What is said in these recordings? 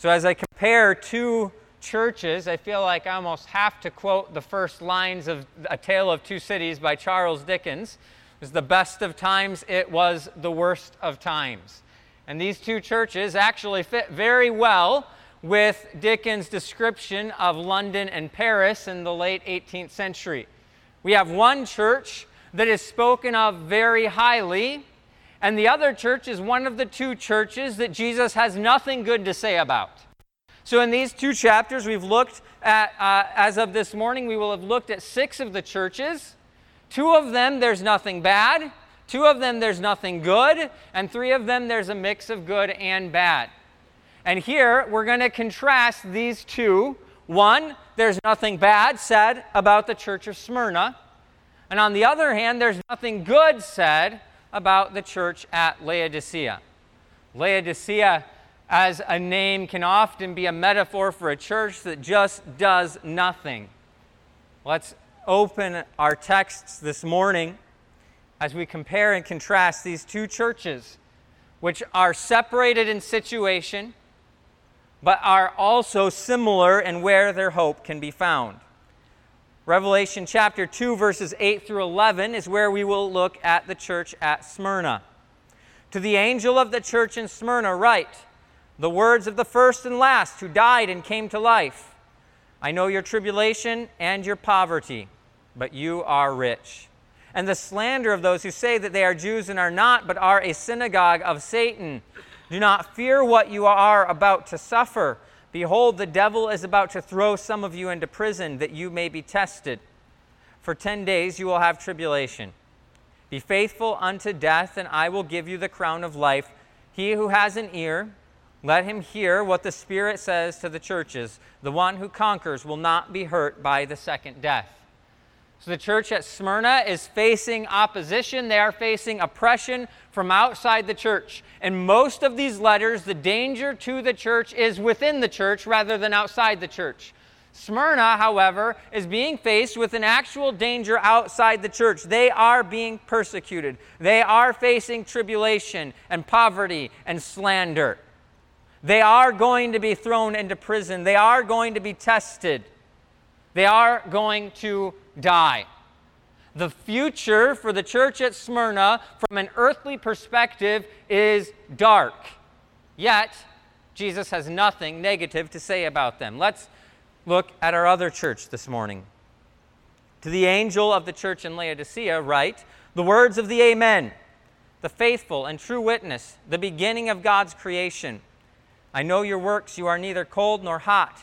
So, as I compare two churches, I feel like I almost have to quote the first lines of A Tale of Two Cities by Charles Dickens. It was the best of times, it was the worst of times. And these two churches actually fit very well with Dickens' description of London and Paris in the late 18th century. We have one church that is spoken of very highly, and the other church is one of the two churches that Jesus has nothing good to say about. So, in these two chapters, we've looked at, uh, as of this morning, we will have looked at six of the churches. Two of them, there's nothing bad. Two of them, there's nothing good. And three of them, there's a mix of good and bad. And here, we're going to contrast these two. One, there's nothing bad said about the church of Smyrna. And on the other hand, there's nothing good said about the church at Laodicea. Laodicea, as a name, can often be a metaphor for a church that just does nothing. Let's open our texts this morning as we compare and contrast these two churches, which are separated in situation, but are also similar in where their hope can be found. Revelation chapter 2, verses 8 through 11 is where we will look at the church at Smyrna. To the angel of the church in Smyrna, write the words of the first and last who died and came to life. I know your tribulation and your poverty, but you are rich. And the slander of those who say that they are Jews and are not, but are a synagogue of Satan. Do not fear what you are about to suffer. Behold, the devil is about to throw some of you into prison that you may be tested. For ten days you will have tribulation. Be faithful unto death, and I will give you the crown of life. He who has an ear, let him hear what the Spirit says to the churches. The one who conquers will not be hurt by the second death. So the church at Smyrna is facing opposition. They are facing oppression from outside the church. In most of these letters, the danger to the church is within the church rather than outside the church. Smyrna, however, is being faced with an actual danger outside the church. They are being persecuted, they are facing tribulation and poverty and slander. They are going to be thrown into prison, they are going to be tested, they are going to die. The future for the church at Smyrna, from an earthly perspective, is dark. Yet, Jesus has nothing negative to say about them. Let's look at our other church this morning. To the angel of the church in Laodicea, write the words of the Amen, the faithful and true witness, the beginning of God's creation. I know your works, you are neither cold nor hot.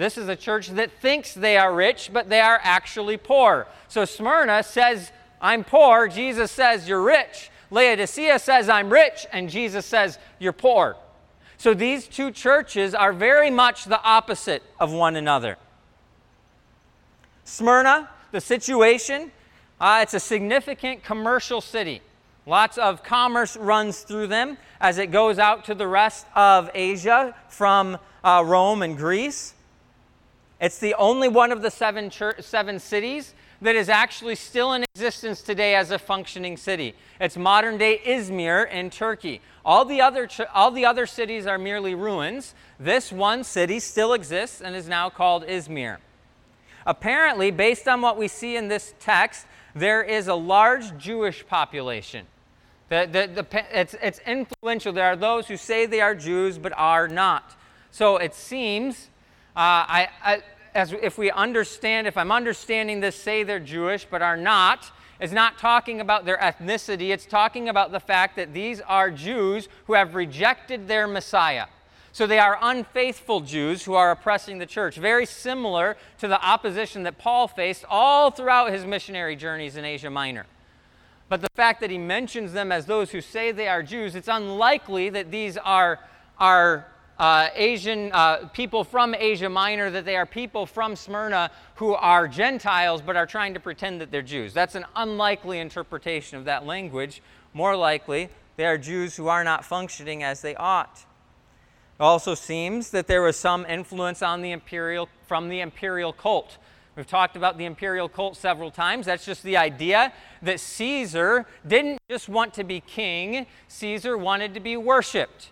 This is a church that thinks they are rich, but they are actually poor. So Smyrna says, I'm poor. Jesus says, You're rich. Laodicea says, I'm rich. And Jesus says, You're poor. So these two churches are very much the opposite of one another. Smyrna, the situation, uh, it's a significant commercial city. Lots of commerce runs through them as it goes out to the rest of Asia from uh, Rome and Greece. It's the only one of the seven, church, seven cities that is actually still in existence today as a functioning city. It's modern day Izmir in Turkey. All the, other, all the other cities are merely ruins. This one city still exists and is now called Izmir. Apparently, based on what we see in this text, there is a large Jewish population. The, the, the, it's, it's influential. There are those who say they are Jews but are not. So it seems Uh, I, I, as if we understand, if I'm understanding this, say they're Jewish but are not, is not talking about their ethnicity. It's talking about the fact that these are Jews who have rejected their Messiah. So they are unfaithful Jews who are oppressing the church, very similar to the opposition that Paul faced all throughout his missionary journeys in Asia Minor. But the fact that he mentions them as those who say they are Jews, it's unlikely that these are, are uh, Asian uh, people from Asia Minor, that they are people from Smyrna who are Gentiles but are trying to pretend that they're Jews. That's an unlikely interpretation of that language. More likely, they are Jews who are not functioning as they ought. It also seems that there was some influence on the imperial, from the imperial cult. We've talked about the imperial cult several times. That's just the idea that Caesar didn't just want to be king, Caesar wanted to be worshiped.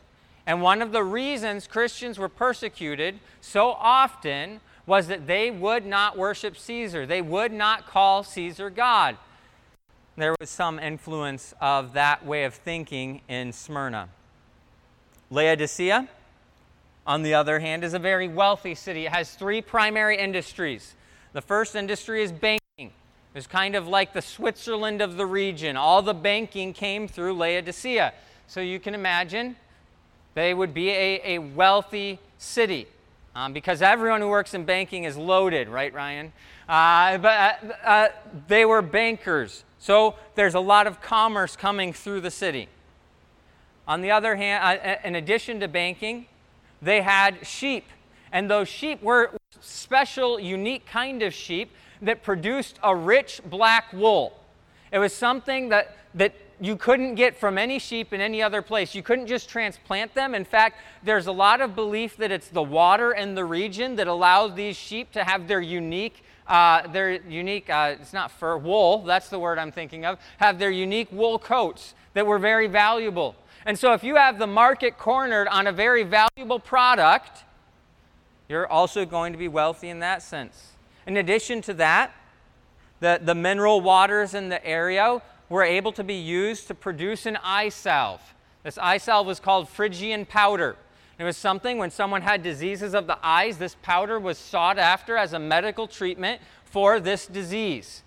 And one of the reasons Christians were persecuted so often was that they would not worship Caesar. They would not call Caesar God. There was some influence of that way of thinking in Smyrna. Laodicea on the other hand, is a very wealthy city. It has three primary industries. The first industry is banking. It was kind of like the Switzerland of the region. All the banking came through Laodicea. So you can imagine they would be a, a wealthy city um, because everyone who works in banking is loaded, right, Ryan? Uh, but uh, uh, they were bankers. So there's a lot of commerce coming through the city. On the other hand, uh, in addition to banking, they had sheep. And those sheep were special, unique kind of sheep that produced a rich black wool. It was something that, that you couldn't get from any sheep in any other place. You couldn't just transplant them. In fact, there's a lot of belief that it's the water in the region that allows these sheep to have their unique, uh, their unique, uh, it's not fur, wool, that's the word I'm thinking of, have their unique wool coats that were very valuable. And so, if you have the market cornered on a very valuable product, you're also going to be wealthy in that sense. In addition to that, the, the mineral waters in the area were able to be used to produce an eye salve. This eye salve was called Phrygian powder. It was something when someone had diseases of the eyes, this powder was sought after as a medical treatment for this disease.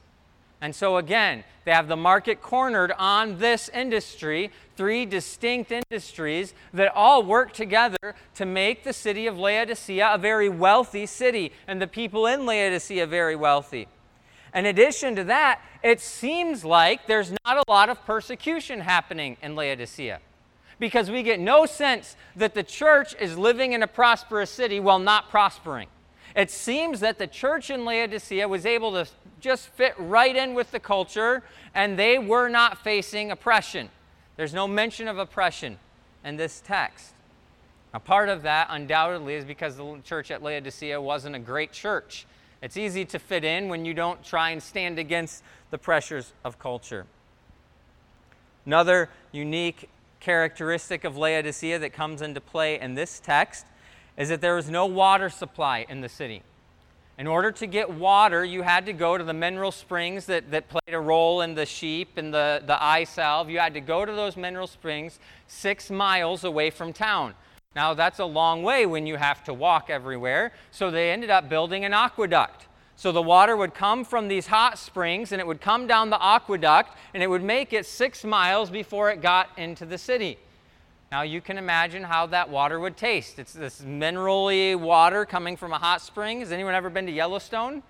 And so, again, they have the market cornered on this industry, three distinct industries that all work together to make the city of Laodicea a very wealthy city and the people in Laodicea very wealthy. In addition to that, it seems like there's not a lot of persecution happening in Laodicea because we get no sense that the church is living in a prosperous city while not prospering. It seems that the church in Laodicea was able to just fit right in with the culture, and they were not facing oppression. There's no mention of oppression in this text. A part of that, undoubtedly, is because the church at Laodicea wasn't a great church. It's easy to fit in when you don't try and stand against the pressures of culture. Another unique characteristic of Laodicea that comes into play in this text is that there was no water supply in the city. In order to get water, you had to go to the mineral springs that, that played a role in the sheep and the, the eye salve. You had to go to those mineral springs six miles away from town. Now, that's a long way when you have to walk everywhere. So they ended up building an aqueduct. So the water would come from these hot springs and it would come down the aqueduct and it would make it six miles before it got into the city. Now you can imagine how that water would taste. It's this minerally water coming from a hot spring. Has anyone ever been to Yellowstone?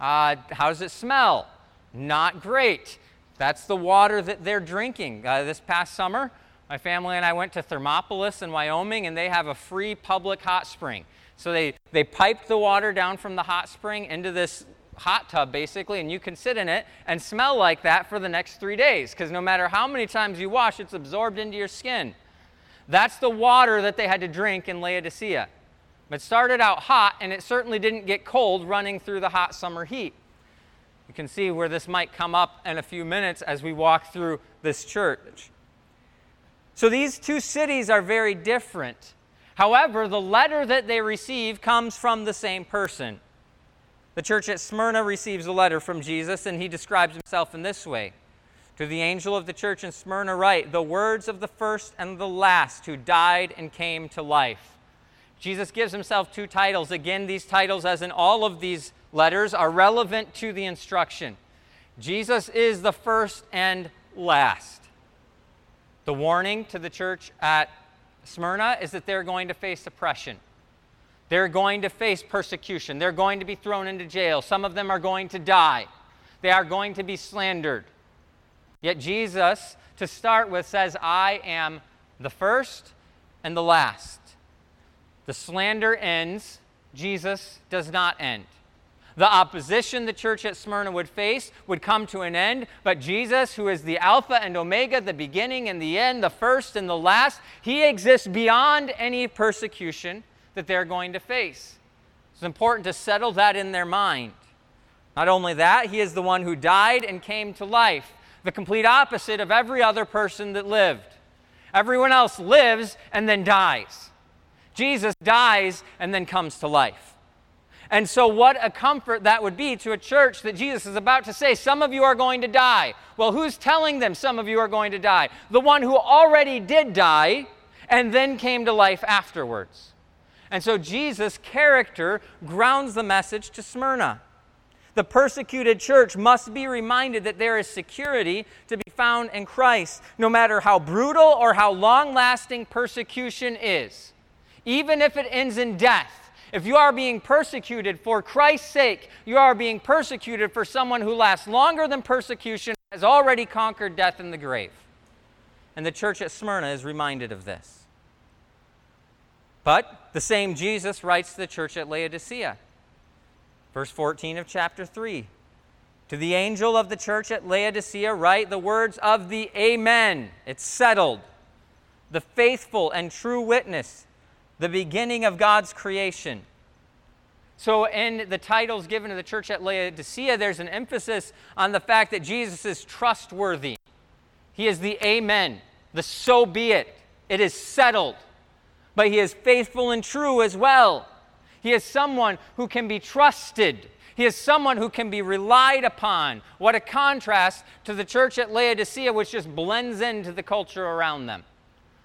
Uh, how does it smell? Not great. That's the water that they're drinking. Uh, this past summer, my family and I went to Thermopolis in Wyoming, and they have a free public hot spring. So they, they piped the water down from the hot spring into this hot tub, basically, and you can sit in it and smell like that for the next three days, because no matter how many times you wash, it's absorbed into your skin. That's the water that they had to drink in Laodicea. It started out hot, and it certainly didn't get cold running through the hot summer heat. You can see where this might come up in a few minutes as we walk through this church. So these two cities are very different. However, the letter that they receive comes from the same person. The church at Smyrna receives a letter from Jesus, and he describes himself in this way to the angel of the church in Smyrna, write the words of the first and the last who died and came to life. Jesus gives himself two titles. Again, these titles, as in all of these letters, are relevant to the instruction. Jesus is the first and last. The warning to the church at Smyrna is that they're going to face oppression. They're going to face persecution. They're going to be thrown into jail. Some of them are going to die. They are going to be slandered. Yet Jesus, to start with, says, I am the first and the last. The slander ends, Jesus does not end. The opposition the church at Smyrna would face would come to an end, but Jesus, who is the Alpha and Omega, the beginning and the end, the first and the last, he exists beyond any persecution that they're going to face. It's important to settle that in their mind. Not only that, he is the one who died and came to life, the complete opposite of every other person that lived. Everyone else lives and then dies. Jesus dies and then comes to life. And so, what a comfort that would be to a church that Jesus is about to say, Some of you are going to die. Well, who's telling them some of you are going to die? The one who already did die and then came to life afterwards. And so, Jesus' character grounds the message to Smyrna. The persecuted church must be reminded that there is security to be found in Christ, no matter how brutal or how long lasting persecution is. Even if it ends in death, if you are being persecuted for Christ's sake, you are being persecuted for someone who lasts longer than persecution, has already conquered death in the grave. And the church at Smyrna is reminded of this. But the same Jesus writes to the church at Laodicea. Verse 14 of chapter 3. To the angel of the church at Laodicea, write the words of the Amen. It's settled. The faithful and true witness the beginning of God's creation. So, in the titles given to the church at Laodicea, there's an emphasis on the fact that Jesus is trustworthy. He is the Amen, the so be it. It is settled. But He is faithful and true as well. He is someone who can be trusted. He is someone who can be relied upon. What a contrast to the church at Laodicea, which just blends into the culture around them.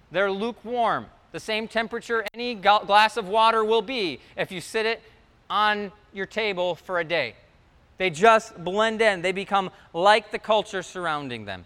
They're lukewarm the same temperature any glass of water will be if you sit it on your table for a day. They just blend in, they become like the culture surrounding them.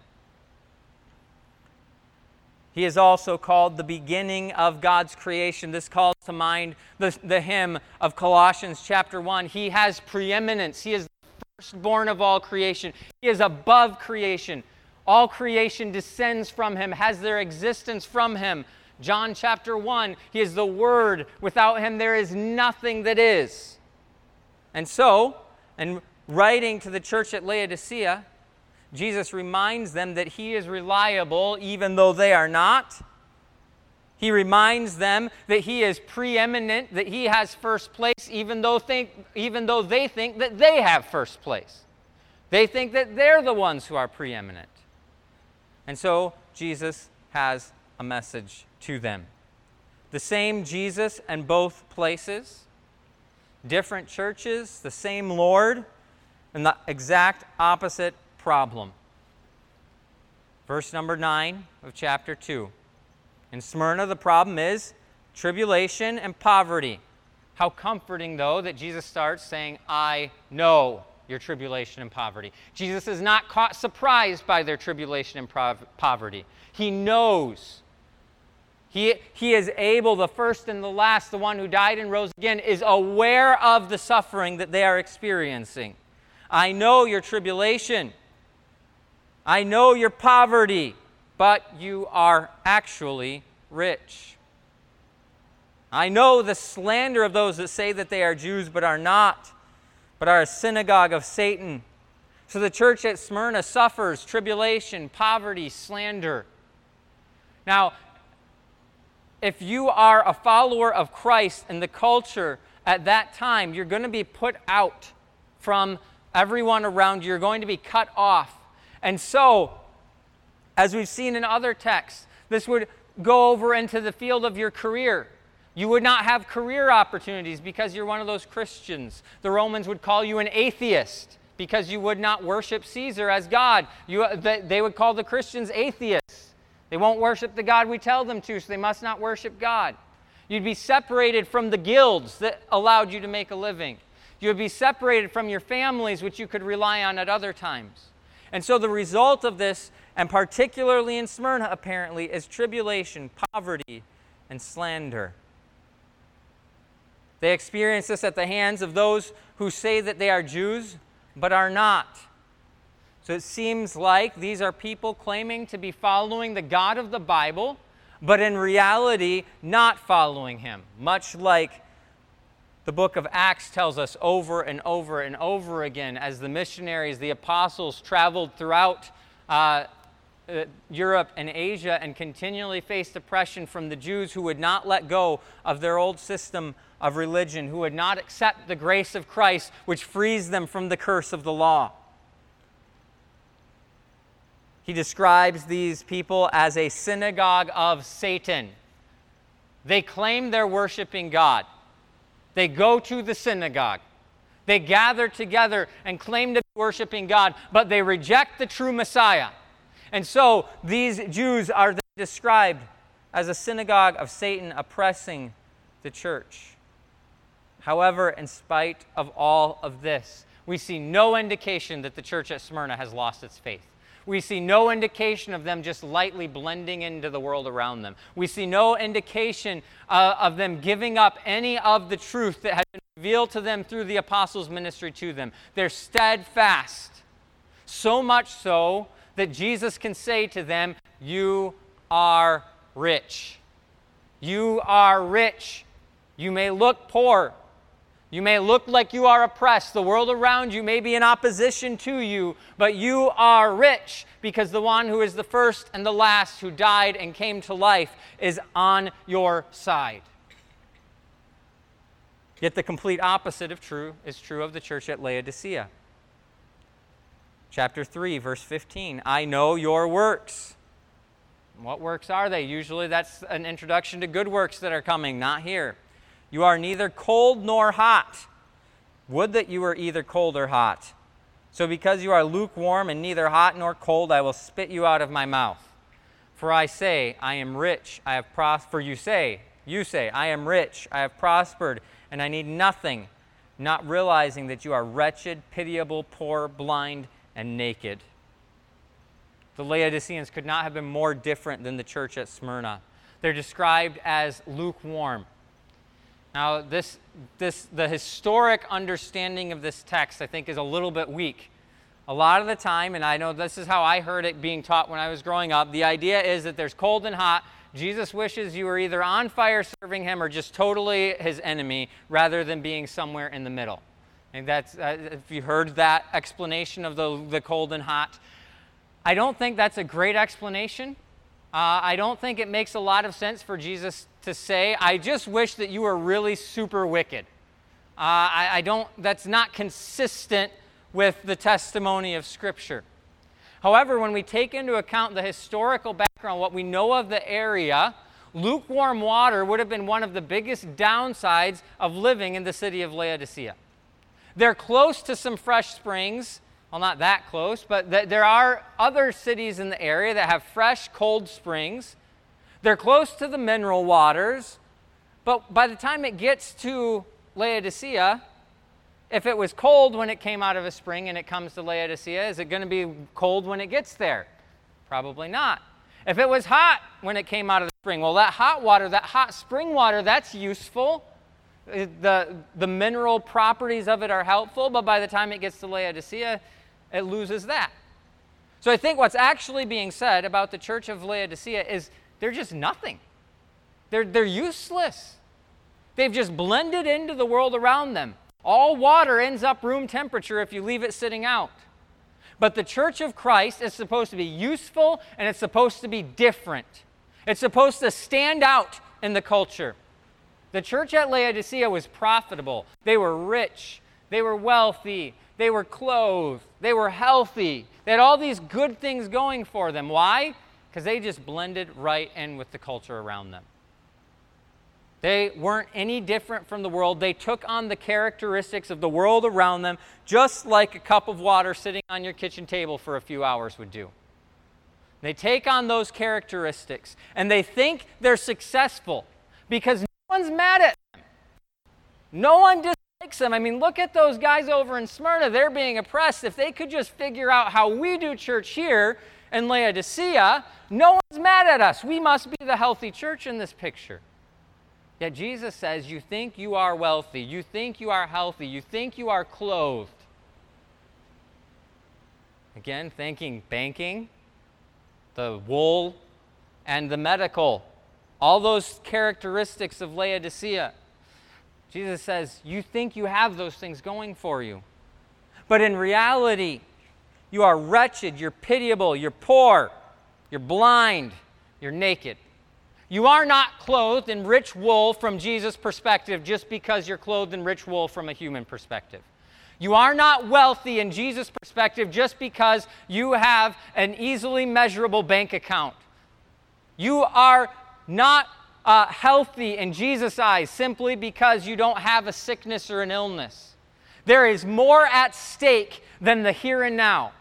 He is also called the beginning of God's creation. This calls to mind the, the hymn of Colossians chapter 1. He has preeminence. He is the firstborn of all creation. He is above creation. All creation descends from him, has their existence from him. John chapter 1, He is the Word. Without Him, there is nothing that is. And so, in writing to the church at Laodicea, Jesus reminds them that He is reliable even though they are not. He reminds them that He is preeminent, that He has first place, even though, think, even though they think that they have first place. They think that they're the ones who are preeminent. And so Jesus has a message to them. The same Jesus in both places, different churches, the same Lord, and the exact opposite problem. Verse number 9 of chapter 2. In Smyrna, the problem is tribulation and poverty. How comforting, though, that Jesus starts saying, I know your tribulation and poverty. Jesus is not caught surprised by their tribulation and poverty. He knows he, he is able, the first and the last, the one who died and rose again, is aware of the suffering that they are experiencing. I know your tribulation. I know your poverty, but you are actually rich. I know the slander of those that say that they are Jews but are not, but are a synagogue of Satan. So the church at Smyrna suffers tribulation, poverty, slander. Now, if you are a follower of Christ in the culture at that time, you're going to be put out from everyone around you. You're going to be cut off. And so, as we've seen in other texts, this would go over into the field of your career. You would not have career opportunities because you're one of those Christians. The Romans would call you an atheist because you would not worship Caesar as God. You, they would call the Christians atheists. They won't worship the God we tell them to, so they must not worship God. You'd be separated from the guilds that allowed you to make a living. You would be separated from your families, which you could rely on at other times. And so the result of this, and particularly in Smyrna apparently, is tribulation, poverty, and slander. They experience this at the hands of those who say that they are Jews, but are not. So it seems like these are people claiming to be following the God of the Bible, but in reality, not following him, much like the book of Acts tells us over and over and over again as the missionaries, the apostles traveled throughout uh, uh, Europe and Asia and continually faced oppression from the Jews who would not let go of their old system of religion, who would not accept the grace of Christ, which frees them from the curse of the law. He describes these people as a synagogue of Satan. They claim they're worshiping God. They go to the synagogue. They gather together and claim to be worshiping God, but they reject the true Messiah. And so these Jews are described as a synagogue of Satan oppressing the church. However, in spite of all of this, we see no indication that the church at Smyrna has lost its faith. We see no indication of them just lightly blending into the world around them. We see no indication uh, of them giving up any of the truth that had been revealed to them through the apostles' ministry to them. They're steadfast. So much so that Jesus can say to them, You are rich. You are rich. You may look poor, you may look like you are oppressed. The world around you may be in opposition to you, but you are rich because the one who is the first and the last who died and came to life is on your side. Yet the complete opposite of true is true of the church at Laodicea. Chapter 3, verse 15 I know your works. What works are they? Usually that's an introduction to good works that are coming, not here. You are neither cold nor hot. Would that you were either cold or hot. So because you are lukewarm and neither hot nor cold, I will spit you out of my mouth. For I say, I am rich, I have prospered. For you say, you say, I am rich, I have prospered, and I need nothing, not realizing that you are wretched, pitiable, poor, blind, and naked. The Laodiceans could not have been more different than the church at Smyrna. They're described as lukewarm. Now, this, this, the historic understanding of this text, I think, is a little bit weak. A lot of the time, and I know this is how I heard it being taught when I was growing up, the idea is that there's cold and hot. Jesus wishes you were either on fire serving him or just totally his enemy rather than being somewhere in the middle. And that's, uh, if you heard that explanation of the, the cold and hot, I don't think that's a great explanation. Uh, I don't think it makes a lot of sense for Jesus to say, I just wish that you were really super wicked. Uh, I, I don't, that's not consistent with the testimony of Scripture. However, when we take into account the historical background, what we know of the area, lukewarm water would have been one of the biggest downsides of living in the city of Laodicea. They're close to some fresh springs. Well, not that close, but th- there are other cities in the area that have fresh, cold springs. They're close to the mineral waters, but by the time it gets to Laodicea, if it was cold when it came out of a spring and it comes to Laodicea, is it going to be cold when it gets there? Probably not. If it was hot when it came out of the spring, well, that hot water, that hot spring water, that's useful. Uh, the, the mineral properties of it are helpful, but by the time it gets to Laodicea, it loses that. So I think what's actually being said about the church of Laodicea is they're just nothing. They're, they're useless. They've just blended into the world around them. All water ends up room temperature if you leave it sitting out. But the church of Christ is supposed to be useful and it's supposed to be different. It's supposed to stand out in the culture. The church at Laodicea was profitable. They were rich. They were wealthy. They were clothed. They were healthy. They had all these good things going for them. Why? Because they just blended right in with the culture around them. They weren't any different from the world. They took on the characteristics of the world around them, just like a cup of water sitting on your kitchen table for a few hours would do. They take on those characteristics and they think they're successful because no one's mad at them. No one dislikes them. I mean, look at those guys over in Smyrna. They're being oppressed. If they could just figure out how we do church here in Laodicea, no one's mad at us. We must be the healthy church in this picture. Yet Jesus says, You think you are wealthy, you think you are healthy, you think you are clothed. Again, thinking banking, the wool, and the medical, all those characteristics of Laodicea. Jesus says, You think you have those things going for you. But in reality, you are wretched, you're pitiable, you're poor, you're blind, you're naked. You are not clothed in rich wool from Jesus' perspective just because you're clothed in rich wool from a human perspective. You are not wealthy in Jesus' perspective just because you have an easily measurable bank account. You are not uh, healthy in Jesus' eyes simply because you don't have a sickness or an illness. There is more at stake than the here and now.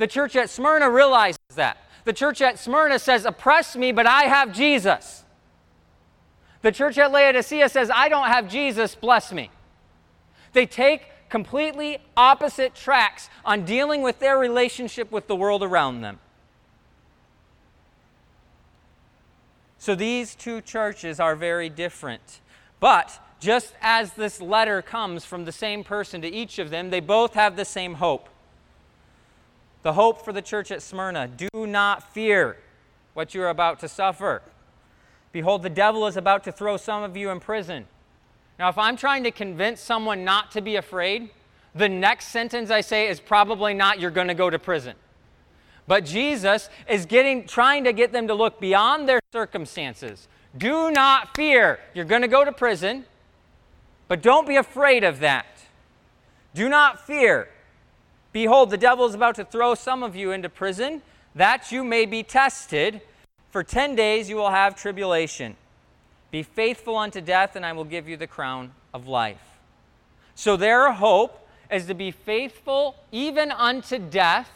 The church at Smyrna realizes that. The church at Smyrna says, Oppress me, but I have Jesus. The church at Laodicea says, I don't have Jesus, bless me. They take completely opposite tracks on dealing with their relationship with the world around them. So these two churches are very different. But just as this letter comes from the same person to each of them, they both have the same hope. The hope for the church at Smyrna do not fear what you are about to suffer. Behold, the devil is about to throw some of you in prison now, if I'm trying to convince someone not to be afraid, the next sentence I say is probably not, you're going to go to prison. But Jesus is getting, trying to get them to look beyond their circumstances. Do not fear. You're going to go to prison, but don't be afraid of that. Do not fear. Behold, the devil is about to throw some of you into prison, that you may be tested. For 10 days you will have tribulation. Be faithful unto death, and I will give you the crown of life. So their hope is to be faithful even unto death,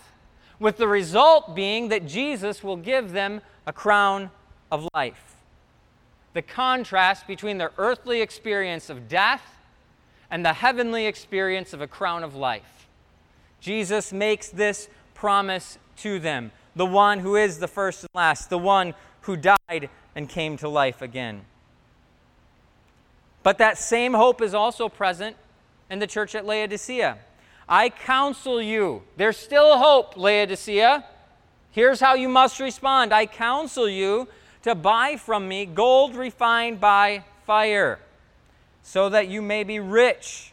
with the result being that Jesus will give them a crown of life. The contrast between their earthly experience of death and the heavenly experience of a crown of life. Jesus makes this promise to them the one who is the first and last, the one who died and came to life again. But that same hope is also present in the church at Laodicea. I counsel you, there's still hope, Laodicea. Here's how you must respond I counsel you to buy from me gold refined by fire, so that you may be rich,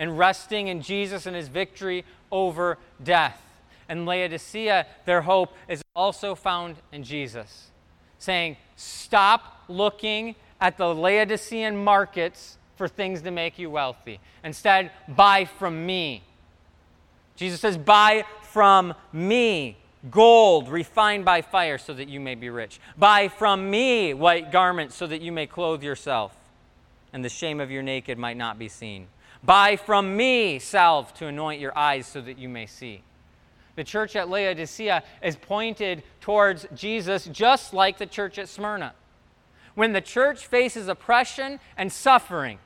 and resting in Jesus and his victory over death. And Laodicea, their hope is also found in Jesus, saying, Stop looking at the Laodicean markets for things to make you wealthy. Instead, buy from me. Jesus says, Buy from me gold refined by fire so that you may be rich. Buy from me white garments so that you may clothe yourself and the shame of your naked might not be seen. Buy from me salve to anoint your eyes so that you may see. The church at Laodicea is pointed towards Jesus just like the church at Smyrna when the church faces oppression and suffering,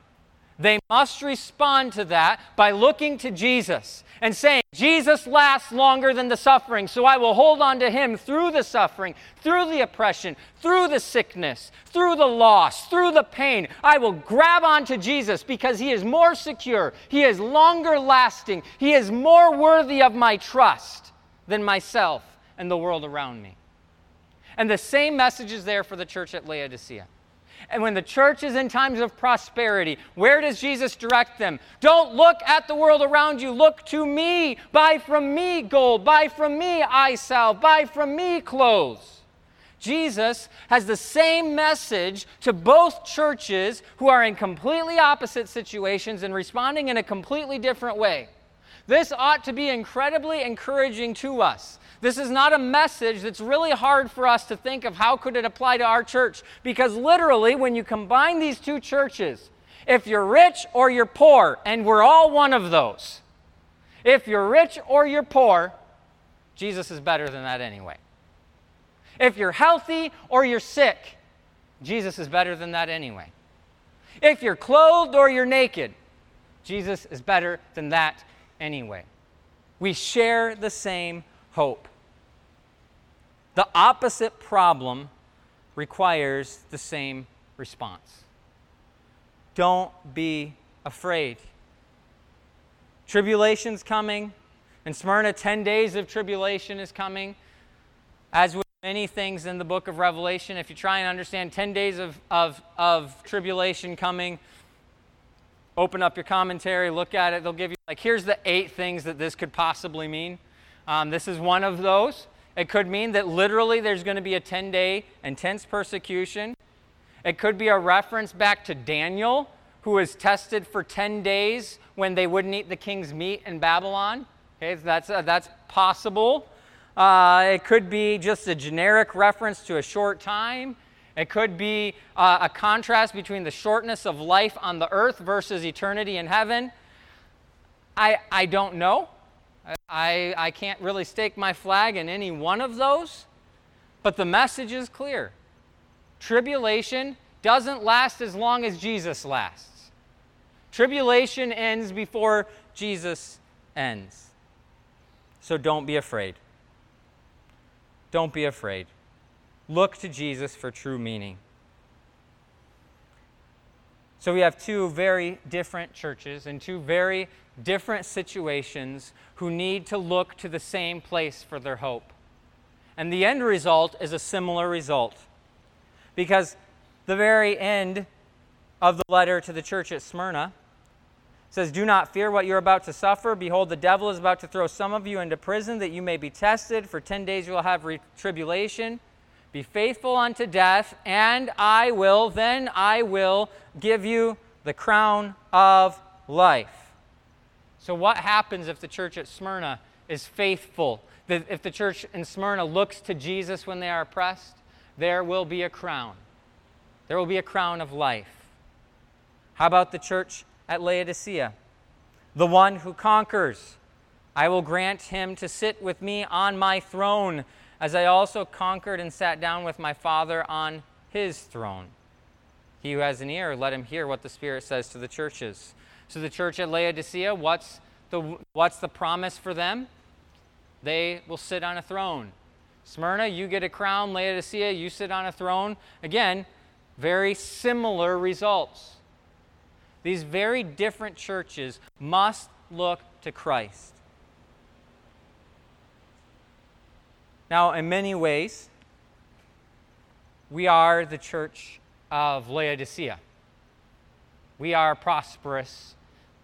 they must respond to that by looking to Jesus and saying, Jesus lasts longer than the suffering, so I will hold on to him through the suffering, through the oppression, through the sickness, through the loss, through the pain. I will grab onto Jesus because he is more secure, he is longer lasting, he is more worthy of my trust than myself and the world around me. And the same message is there for the church at Laodicea. And when the church is in times of prosperity, where does Jesus direct them? Don't look at the world around you. Look to me. Buy from me gold. Buy from me eye salve. Buy from me clothes. Jesus has the same message to both churches who are in completely opposite situations and responding in a completely different way. This ought to be incredibly encouraging to us. This is not a message that's really hard for us to think of how could it apply to our church because literally when you combine these two churches, if you're rich or you're poor, and we're all one of those. If you're rich or you're poor, Jesus is better than that anyway. If you're healthy or you're sick, Jesus is better than that anyway. If you're clothed or you're naked, Jesus is better than that anyway. We share the same hope. The opposite problem requires the same response. Don't be afraid. Tribulation's coming. In Smyrna, 10 days of tribulation is coming. As with many things in the book of Revelation, if you try and understand 10 days of, of, of tribulation coming, open up your commentary, look at it. They'll give you, like, here's the eight things that this could possibly mean. Um, this is one of those. It could mean that literally there's going to be a 10 day intense persecution. It could be a reference back to Daniel, who was tested for 10 days when they wouldn't eat the king's meat in Babylon. Okay, that's, uh, that's possible. Uh, it could be just a generic reference to a short time. It could be uh, a contrast between the shortness of life on the earth versus eternity in heaven. I, I don't know. I, I can't really stake my flag in any one of those, but the message is clear. Tribulation doesn't last as long as Jesus lasts. Tribulation ends before Jesus ends. So don't be afraid. Don't be afraid. Look to Jesus for true meaning. So we have two very different churches and two very different situations who need to look to the same place for their hope. And the end result is a similar result. Because the very end of the letter to the church at Smyrna says, Do not fear what you're about to suffer. Behold, the devil is about to throw some of you into prison that you may be tested. For 10 days you will have re- tribulation. Be faithful unto death, and I will, then I will give you the crown of life. So, what happens if the church at Smyrna is faithful? If the church in Smyrna looks to Jesus when they are oppressed? there will be a crown. There will be a crown of life. How about the church at Laodicea? The one who conquers, I will grant him to sit with me on my throne, as I also conquered and sat down with my Father on his throne. He who has an ear, let him hear what the Spirit says to the churches. So, the church at Laodicea, what's the, what's the promise for them? They will sit on a throne. Smyrna, you get a crown. Laodicea, you sit on a throne. Again, very similar results. These very different churches must look to Christ. Now, in many ways, we are the church of Laodicea. We are prosperous.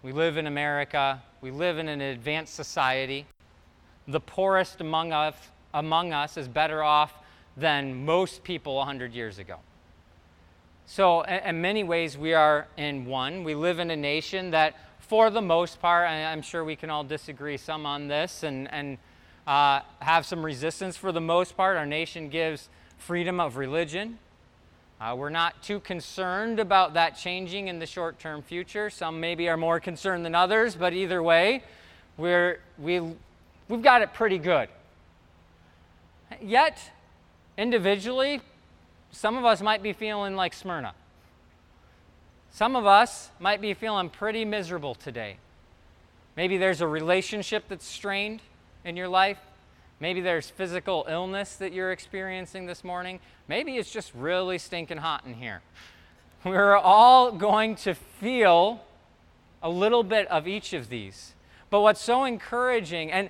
We live in America. We live in an advanced society. The poorest among us among us is better off than most people 100 years ago. So, in many ways, we are in one. We live in a nation that, for the most part, I'm sure we can all disagree some on this and, and uh, have some resistance. For the most part, our nation gives freedom of religion. Uh, we're not too concerned about that changing in the short term future. Some maybe are more concerned than others, but either way, we're, we, we've got it pretty good. Yet, individually, some of us might be feeling like Smyrna. Some of us might be feeling pretty miserable today. Maybe there's a relationship that's strained in your life. Maybe there's physical illness that you're experiencing this morning. Maybe it's just really stinking hot in here. We're all going to feel a little bit of each of these. But what's so encouraging, and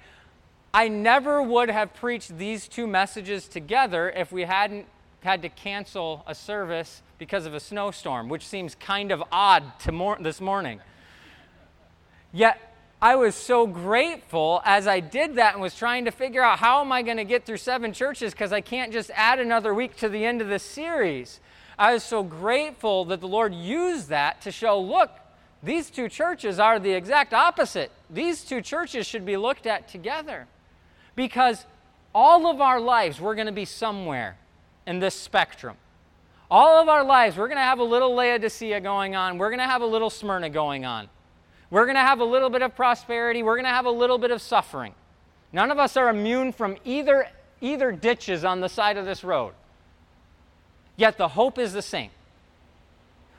I never would have preached these two messages together if we hadn't had to cancel a service because of a snowstorm, which seems kind of odd to mor- this morning. Yet, I was so grateful as I did that and was trying to figure out how am I going to get through seven churches because I can't just add another week to the end of the series. I was so grateful that the Lord used that to show look, these two churches are the exact opposite. These two churches should be looked at together because all of our lives we're going to be somewhere in this spectrum. All of our lives we're going to have a little Laodicea going on, we're going to have a little Smyrna going on. We're going to have a little bit of prosperity. We're going to have a little bit of suffering. None of us are immune from either, either ditches on the side of this road. Yet the hope is the same.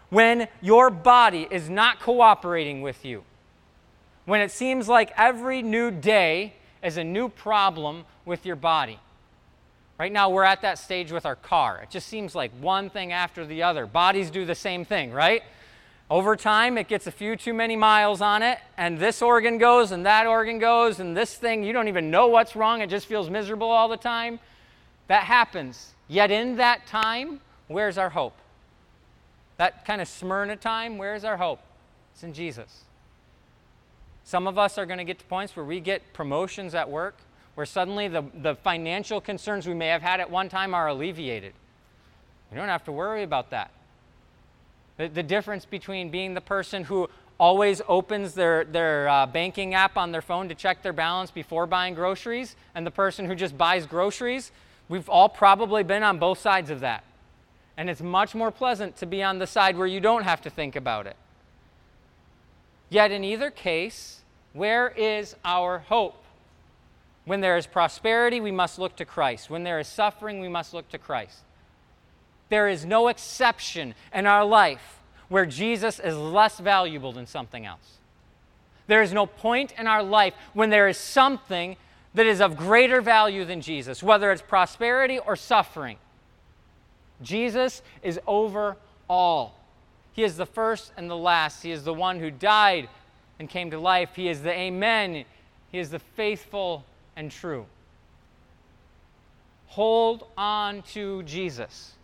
When your body is not cooperating with you, when it seems like every new day is a new problem with your body. Right now, we're at that stage with our car. It just seems like one thing after the other. Bodies do the same thing, right? Over time, it gets a few too many miles on it, and this organ goes, and that organ goes, and this thing, you don't even know what's wrong. It just feels miserable all the time. That happens. Yet in that time, where's our hope? That kind of Smyrna time, where's our hope? It's in Jesus. Some of us are going to get to points where we get promotions at work, where suddenly the, the financial concerns we may have had at one time are alleviated. We don't have to worry about that. The, the difference between being the person who always opens their, their uh, banking app on their phone to check their balance before buying groceries and the person who just buys groceries, we've all probably been on both sides of that. And it's much more pleasant to be on the side where you don't have to think about it. Yet, in either case, where is our hope? When there is prosperity, we must look to Christ. When there is suffering, we must look to Christ. There is no exception in our life where Jesus is less valuable than something else. There is no point in our life when there is something that is of greater value than Jesus, whether it's prosperity or suffering. Jesus is over all. He is the first and the last. He is the one who died and came to life. He is the Amen. He is the faithful and true. Hold on to Jesus.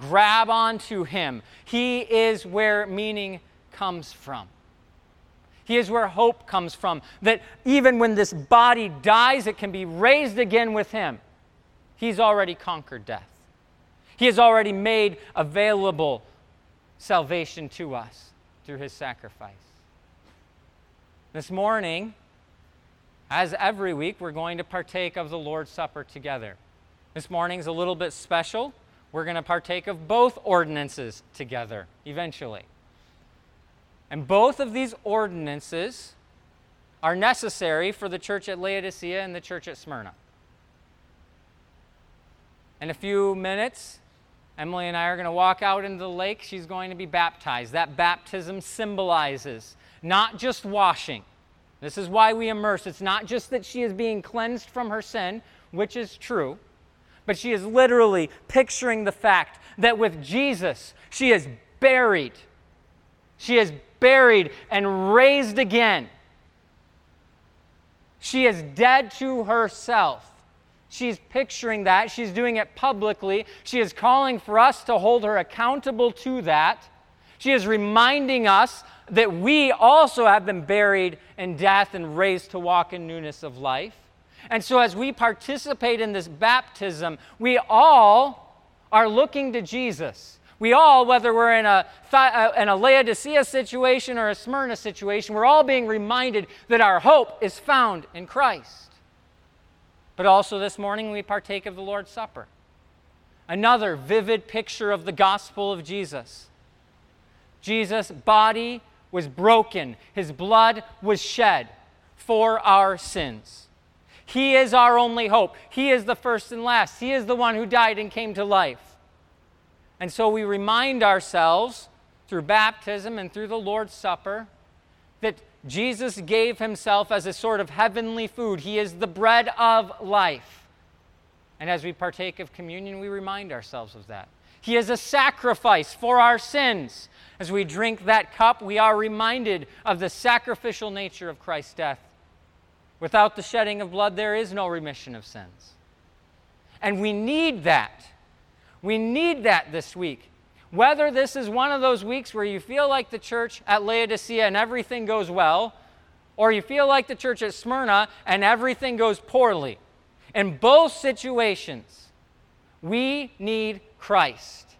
Grab onto him. He is where meaning comes from. He is where hope comes from. That even when this body dies, it can be raised again with him. He's already conquered death. He has already made available salvation to us through his sacrifice. This morning, as every week, we're going to partake of the Lord's Supper together. This morning's a little bit special we're going to partake of both ordinances together eventually. And both of these ordinances are necessary for the church at Laodicea and the church at Smyrna. In a few minutes, Emily and I are going to walk out into the lake. She's going to be baptized. That baptism symbolizes not just washing. This is why we immerse. It's not just that she is being cleansed from her sin, which is true but she is literally picturing the fact that with Jesus, she is buried. She is buried and raised again. She is dead to herself. She's picturing that. She's doing it publicly. She is calling for us to hold her accountable to that. She is reminding us that we also have been buried in death and raised to walk in newness of life. And so, as we participate in this baptism, we all are looking to Jesus. We all, whether we're in a, uh, in a Laodicea situation or a Smyrna situation, we're all being reminded that our hope is found in Christ. But also this morning, we partake of the Lord's Supper. Another vivid picture of the gospel of Jesus. Jesus' body was broken, his blood was shed for our sins. He is our only hope. He is the first and last. He is the one who died and came to life. And so we remind ourselves through baptism and through the Lord's Supper that Jesus gave himself as a sort of heavenly food. He is the bread of life. And as we partake of communion, we remind ourselves of that. He is a sacrifice for our sins. As we drink that cup, we are reminded of the sacrificial nature of Christ's death Without the shedding of blood, there is no remission of sins. And we need that. We need that this week. Whether this is one of those weeks where you feel like the church at Laodicea and everything goes well, or you feel like the church at Smyrna and everything goes poorly. In both situations, we need Christ.